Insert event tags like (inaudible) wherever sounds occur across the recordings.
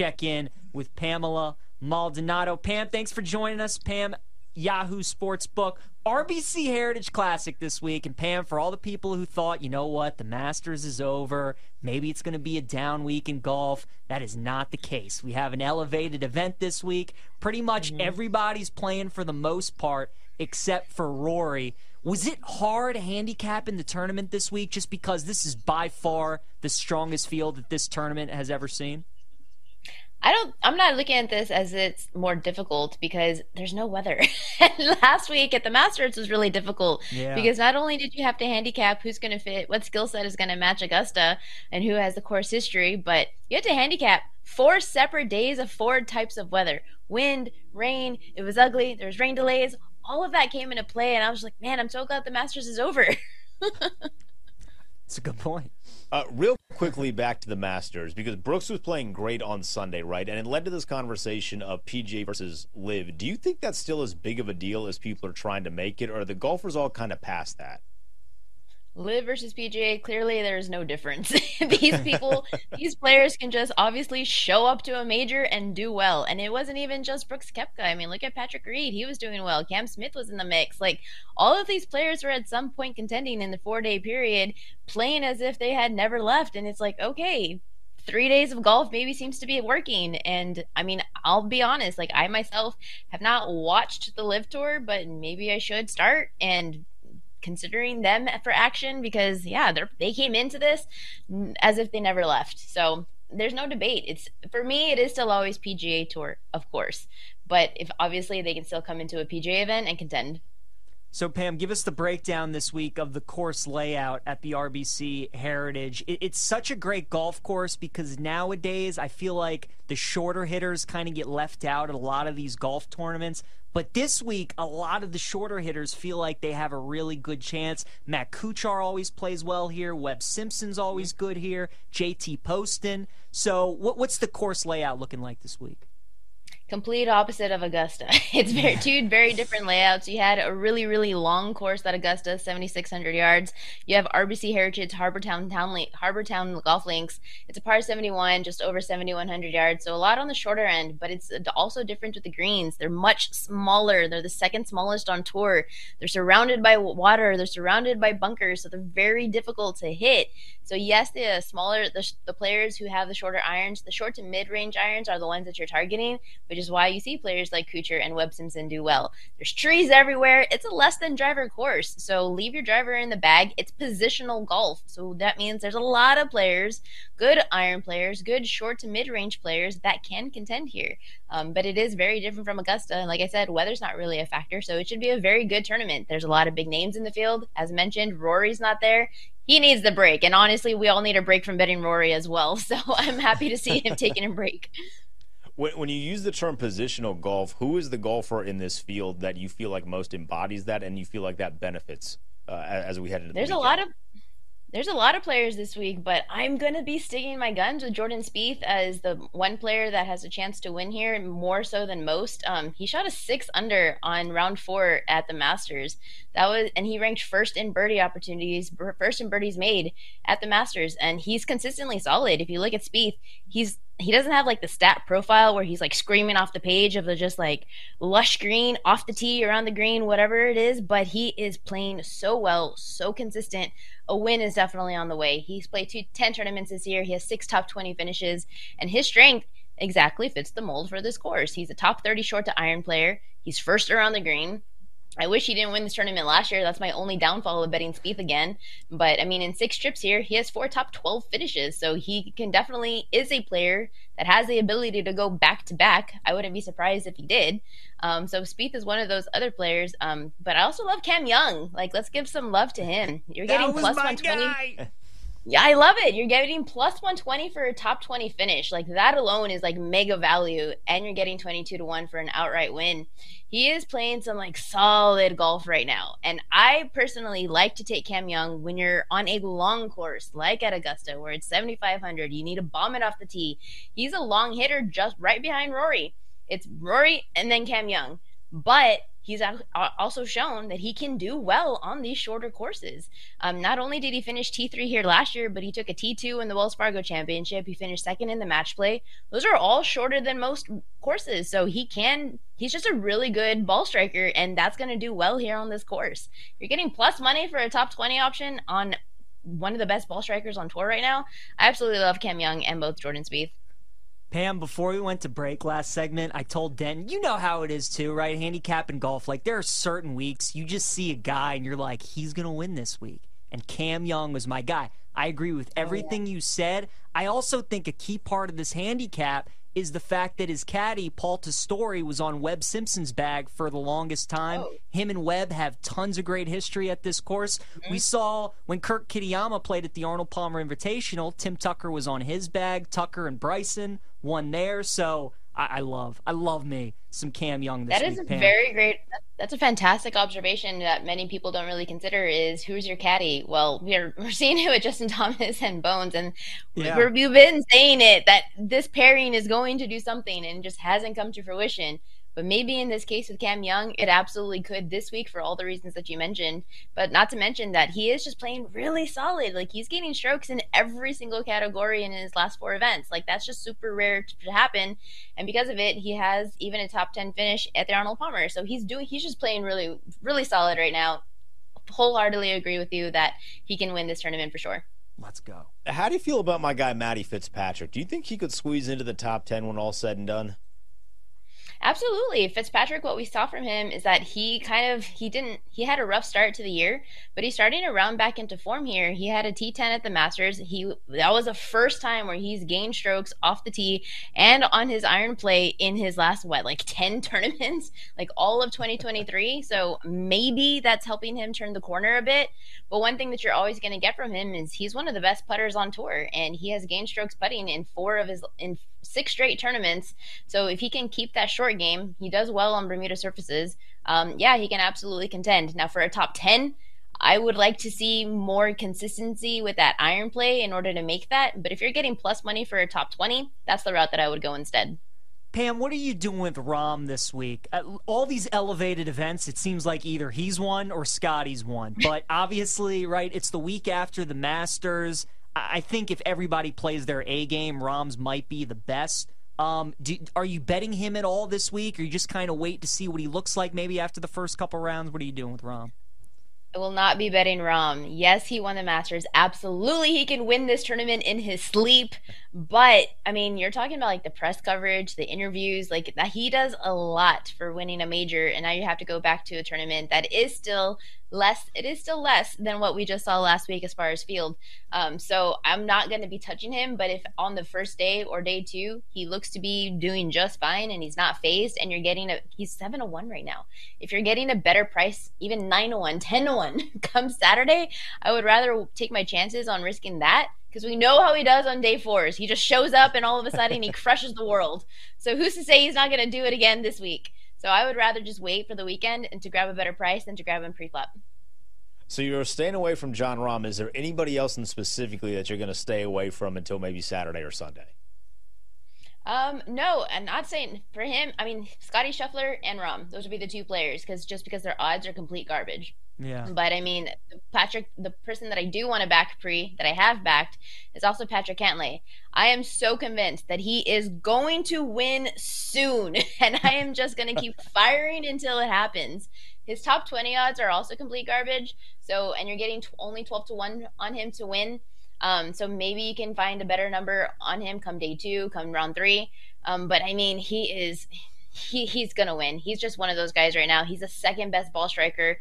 check in with Pamela Maldonado. Pam, thanks for joining us. Pam, Yahoo Sportsbook. RBC Heritage Classic this week. And Pam, for all the people who thought, you know what, the Masters is over, maybe it's going to be a down week in golf, that is not the case. We have an elevated event this week. Pretty much mm-hmm. everybody's playing for the most part, except for Rory. Was it hard handicapping the tournament this week just because this is by far the strongest field that this tournament has ever seen? I don't. I'm not looking at this as it's more difficult because there's no weather. (laughs) last week at the Masters was really difficult yeah. because not only did you have to handicap who's going to fit, what skill set is going to match Augusta, and who has the course history, but you had to handicap four separate days of four types of weather: wind, rain. It was ugly. There was rain delays. All of that came into play, and I was like, man, I'm so glad the Masters is over. (laughs) That's a good point. Uh, real quickly back to the Masters because Brooks was playing great on Sunday, right? And it led to this conversation of PGA versus LIV. Do you think that's still as big of a deal as people are trying to make it, or the golfers all kind of past that? LIV versus PGA, clearly there's no difference. (laughs) these people, (laughs) these players can just obviously show up to a major and do well. And it wasn't even just Brooks Koepka. I mean, look at Patrick Reed. He was doing well. Cam Smith was in the mix. Like, all of these players were at some point contending in the four day period, playing as if they had never left. And it's like, okay, three days of golf maybe seems to be working. And I mean, I'll be honest, like I myself have not watched the LIV tour, but maybe I should start. And considering them for action because yeah, they they came into this as if they never left. So there's no debate. It's for me, it is still always PGA Tour, of course. But if obviously they can still come into a PGA event and contend. So, Pam, give us the breakdown this week of the course layout at the RBC Heritage. It's such a great golf course because nowadays I feel like the shorter hitters kind of get left out at a lot of these golf tournaments. But this week, a lot of the shorter hitters feel like they have a really good chance. Matt Kuchar always plays well here. Webb Simpson's always mm-hmm. good here. JT Poston. So, what's the course layout looking like this week? Complete opposite of Augusta. (laughs) It's very two very different layouts. You had a really really long course at Augusta, 7600 yards. You have RBC Heritage Harbortown Town Harbour Town Golf Links. It's a par 71, just over 7100 yards. So a lot on the shorter end, but it's also different with the greens. They're much smaller. They're the second smallest on tour. They're surrounded by water. They're surrounded by bunkers, so they're very difficult to hit. So yes, the smaller the, the players who have the shorter irons, the short to mid range irons are the ones that you're targeting, which is why you see players like Kuchar and Webb Simpson do well. There's trees everywhere. It's a less than driver course, so leave your driver in the bag. It's positional golf, so that means there's a lot of players, good iron players, good short to mid range players that can contend here. Um, but it is very different from Augusta, and like I said, weather's not really a factor, so it should be a very good tournament. There's a lot of big names in the field, as mentioned. Rory's not there he needs the break. And honestly, we all need a break from betting Rory as well. (laughs) So I'm happy to see him taking a break. When, when you use the term positional golf, who is the golfer in this field that you feel like most embodies that and you feel like that benefits uh, as we head into There's the a lot of there's a lot of players this week, but I'm going to be sticking my guns with Jordan Spieth as the one player that has a chance to win here, more so than most. Um, he shot a six under on round four at the Masters. That was, and he ranked first in birdie opportunities, first in birdies made at the Masters, and he's consistently solid. If you look at Spieth, he's he doesn't have like the stat profile where he's like screaming off the page of the just like lush green off the tee or on the green whatever it is but he is playing so well so consistent. A win is definitely on the way. He's played two, 10 tournaments this year. He has six top 20 finishes and his strength exactly fits the mold for this course. He's a top 30 short to iron player. He's first around the green I wish he didn't win this tournament last year. That's my only downfall of betting Spieth again. But I mean, in six trips here, he has four top 12 finishes. So he can definitely is a player that has the ability to go back to back. I wouldn't be surprised if he did. Um, so Spieth is one of those other players. Um, but I also love Cam Young. Like, let's give some love to him. You're getting plus 120. Guy. Yeah, I love it. You're getting plus 120 for a top 20 finish. Like that alone is like mega value and you're getting 22 to 1 for an outright win. He is playing some like solid golf right now. And I personally like to take Cam Young when you're on a long course like at Augusta where it's 7500, you need to bomb it off the tee. He's a long hitter just right behind Rory. It's Rory and then Cam Young. But he's also shown that he can do well on these shorter courses. Um, not only did he finish T3 here last year, but he took a T2 in the Wells Fargo Championship. He finished second in the match play. Those are all shorter than most courses. So he can, he's just a really good ball striker, and that's going to do well here on this course. You're getting plus money for a top 20 option on one of the best ball strikers on tour right now. I absolutely love Cam Young and both Jordan Spieth. Pam, before we went to break last segment, I told Den, you know how it is too, right? Handicap and golf. Like, there are certain weeks you just see a guy and you're like, he's going to win this week. And Cam Young was my guy. I agree with everything oh, yeah. you said. I also think a key part of this handicap is the fact that his caddy, Paul Tesori, was on Webb Simpson's bag for the longest time. Oh. Him and Webb have tons of great history at this course. Mm-hmm. We saw when Kurt Kitayama played at the Arnold Palmer Invitational, Tim Tucker was on his bag. Tucker and Bryson won there. So I, I love, I love me some Cam Young this That is week, a Pam. very great. That's a fantastic observation that many people don't really consider. Is who's your caddy? Well, we're (laughs) we're seeing it with Justin Thomas and Bones, and yeah. we've been saying it that this pairing is going to do something, and just hasn't come to fruition. But maybe in this case with Cam Young, it absolutely could this week for all the reasons that you mentioned. But not to mention that he is just playing really solid. Like he's getting strokes in every single category in his last four events. Like that's just super rare to happen. And because of it, he has even a top 10 finish at the Arnold Palmer. So he's doing, he's just playing really, really solid right now. Wholeheartedly agree with you that he can win this tournament for sure. Let's go. How do you feel about my guy, Matty Fitzpatrick? Do you think he could squeeze into the top 10 when all's said and done? Absolutely. Fitzpatrick, what we saw from him is that he kind of he didn't he had a rough start to the year, but he's starting to round back into form here. He had a T10 at the Masters. He that was the first time where he's gained strokes off the tee and on his iron play in his last what like 10 (laughs) tournaments, like all of 2023. So maybe that's helping him turn the corner a bit. But one thing that you're always going to get from him is he's one of the best putters on tour and he has gained strokes putting in four of his in six straight tournaments. So if he can keep that short game, he does well on Bermuda surfaces. Um, yeah, he can absolutely contend. Now for a top ten, I would like to see more consistency with that iron play in order to make that. But if you're getting plus money for a top twenty, that's the route that I would go instead. Pam, what are you doing with Rahm this week? Uh, all these elevated events, it seems like either he's won or Scotty's won. But obviously, right, it's the week after the Masters. I think if everybody plays their A game, Rahm's might be the best. Um, do, are you betting him at all this week, or you just kind of wait to see what he looks like maybe after the first couple rounds? What are you doing with Rahm? I will not be betting Rahm. Yes, he won the Masters. Absolutely, he can win this tournament in his sleep. But I mean, you're talking about like the press coverage, the interviews, like that. He does a lot for winning a major, and now you have to go back to a tournament that is still less it is still less than what we just saw last week as far as field. Um, so i'm not going to be touching him but if on the first day or day two he looks to be doing just fine and he's not phased and you're getting a he's 7 to 1 right now. If you're getting a better price even 9 to 1 (laughs) 10 to 1 (laughs) come saturday i would rather take my chances on risking that because we know how he does on day fours. He just shows up and all of a sudden he (laughs) crushes the world. So who's to say he's not going to do it again this week so I would rather just wait for the weekend and to grab a better price than to grab him pre-flop. So you're staying away from Jon Rahm. Is there anybody else in specifically that you're going to stay away from until maybe Saturday or Sunday? Um, no, I'm not saying for him. I mean, Scotty Scheffler and Rahm, those would be the two players because just because their odds are complete garbage. Yeah. But I mean, Patrick, the person that I do want to back pre that I have backed is also Patrick Cantlay. I am so convinced that he is going to win soon, (laughs) and I am just going to keep (laughs) firing until it happens. His top 20 odds are also complete garbage. So, and you're getting t- only 12 to 1 on him to win. Um, so maybe you can find a better number on him come day two, come round three. Um, but I mean, he is he he's gonna win. He's just one of those guys right now. He's the second best ball striker,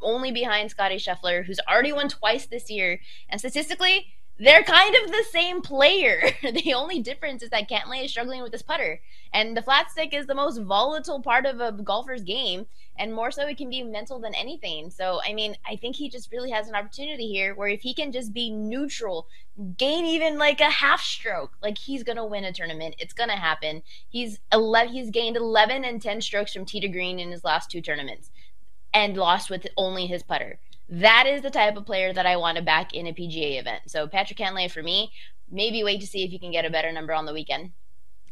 only behind Scotty Scheffler, who's already won twice this year. And statistically, they're kind of the same player. (laughs) the only difference is that Cantlay is struggling with his putter, and the flat stick is the most volatile part of a golfer's game, and more so, it can be mental than anything. So, I mean, I think he just really has an opportunity here where if he can just be neutral, gain even like a half stroke, like he's gonna win a tournament. It's gonna happen. He's 11. He's gained 11 and 10 strokes from tee to green in his last two tournaments, and lost with only his putter that is the type of player that I want to back in a PGA event. So Patrick Cantlay for me, maybe wait to see if you can get a better number on the weekend.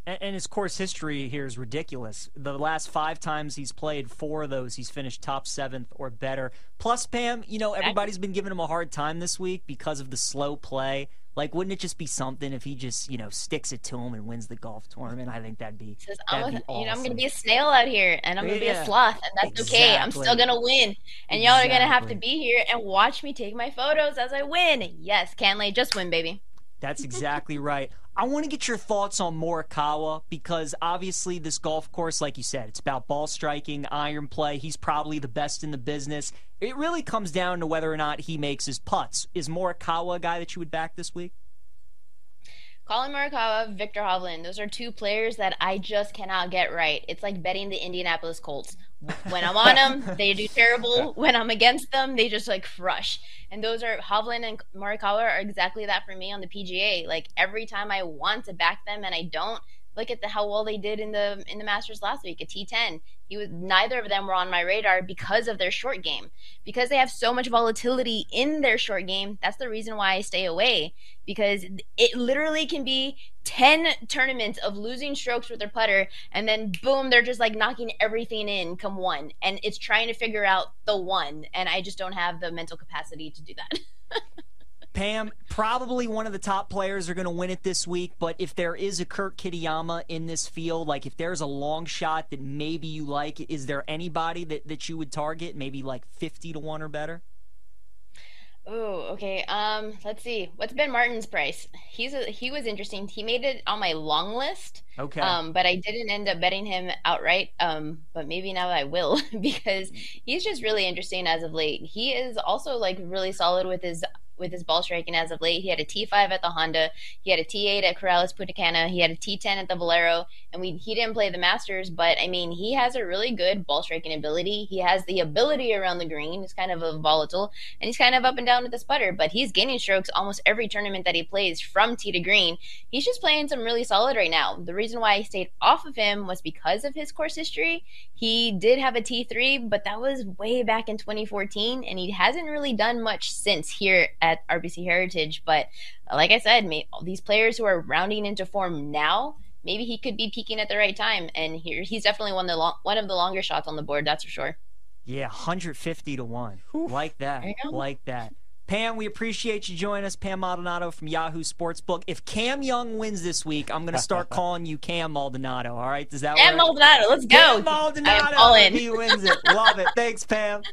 And, and his course history here is ridiculous. The last five times he's played, four of those he's finished top seventh or better. Plus, Pam, you know everybody's been giving him a hard time this week because of the slow play. Like, wouldn't it just be something if he just, you know, sticks it to him and wins the golf tournament? I think that'd be. Says, that'd I'm be awesome. you know, I'm gonna be a snail out here, and I'm gonna be a sloth, and that's okay. I'm still gonna win, and y'all are gonna have to be here and watch me take my photos as I win. Yes, Cantlay, just win, baby. That's exactly right. I want to get your thoughts on Morikawa because obviously this golf course, like you said, it's about ball striking, iron play. He's probably the best in the business. It really comes down to whether or not he makes his putts. Is Morikawa a guy that you would back this week? Collin Morikawa, Viktor Hovland. Those are two players that I just cannot get right. It's like betting the Indianapolis Colts. When I'm on them, (laughs) they do terrible. When I'm against them, they just like crush. And those are Hovland and Morikawa are exactly that for me on the PGA. Like every time I want to back them and I don't, look at the how well they did in the in the Masters last week at T10. He was neither of them were on my radar because of their short game. Because they have so much volatility in their short game, that's the reason why I stay away because it literally can be 10 tournaments of losing strokes with their putter and then boom they're just like knocking everything in come one and it's trying to figure out the one and I just don't have the mental capacity to do that. (laughs) Pam, probably one of the top players are going to win it this week, but if there is a Kurt Kitayama in this field, like if there's a long shot that maybe you like, is there anybody that, that you would target, maybe like 50 to 1 or better? Oh, okay. Um, let's see. What's Ben Martin's price? He's a, he was interesting. He made it on my long list. Okay. Um, but I didn't end up betting him outright. Um, but maybe now I will (laughs) because he's just really interesting as of late. He is also like really solid with his with his ball striking as of late. He had a T5 at the Honda, he had a T8 at Corales Punta he had a T10 at the Valero, and we he didn't play the Masters, but I mean he has a really good ball striking ability. He has the ability around the green. He's kind of a volatile, and he's kind of up and down with the putter, but he's gaining strokes almost every tournament that he plays from tee to green. He's just playing some really solid right now. The reason why I stayed off of him was because of his course history. He did have a T3, but that was way back in 2014, and he hasn't really done much since here RBC Heritage. But like I said, may, these players who are rounding into form now, maybe he could be peaking at the right time. And here, he's definitely one of the long, one of the longer shots on the board. That's for sure. Yeah, 150 to 1. Like that. There. Like that. Pam, we appreciate you joining us. Pam Maldonado from Yahoo Sportsbook. If Cam Young wins this week, I'm going to start (laughs) calling you Cam Maldonado. All right? Does that And work? Maldonado, let's go. Cam Maldonado. I'm all in. He wins it. Love it. Thanks, Pam. (laughs)